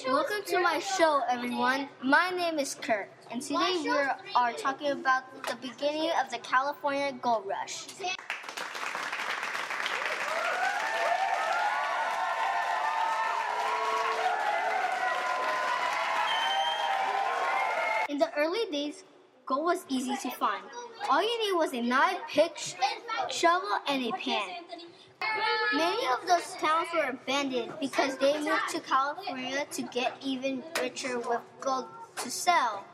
Welcome to my show, everyone. My name is Kurt, and today we are talking about the beginning of the California Gold Rush. In the early days, gold was easy to find. All you needed was a knife, pick, shovel, and a pan. Many of those towns were abandoned because they moved to California to get even richer with gold to sell.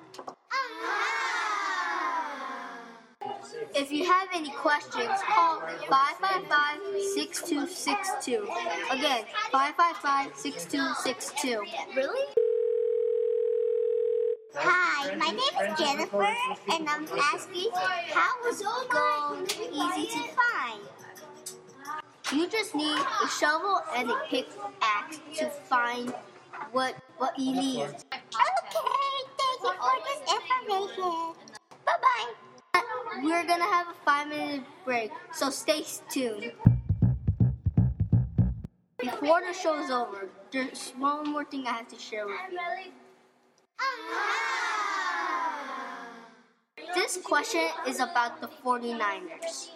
If you have any questions, call 555-6262. Again, 555-6262. Really? Hi, my name is Jennifer, and I'm asking how was gold easy to find? You just need a shovel and a pickaxe to find what what you need. Okay, thank you for this information. Bye bye. We're gonna have a five minute break, so stay tuned. Before the show's over, there's one more thing I have to share with you. Ah! This question is about the 49ers.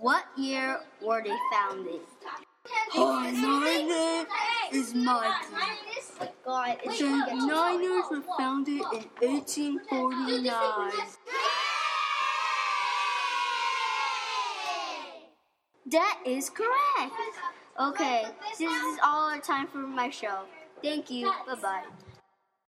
What year were they founded? Oh, my name is Mikey. God, it's The Niners were founded in 1849. That is correct. Okay, this is all our time for my show. Thank you. Bye bye.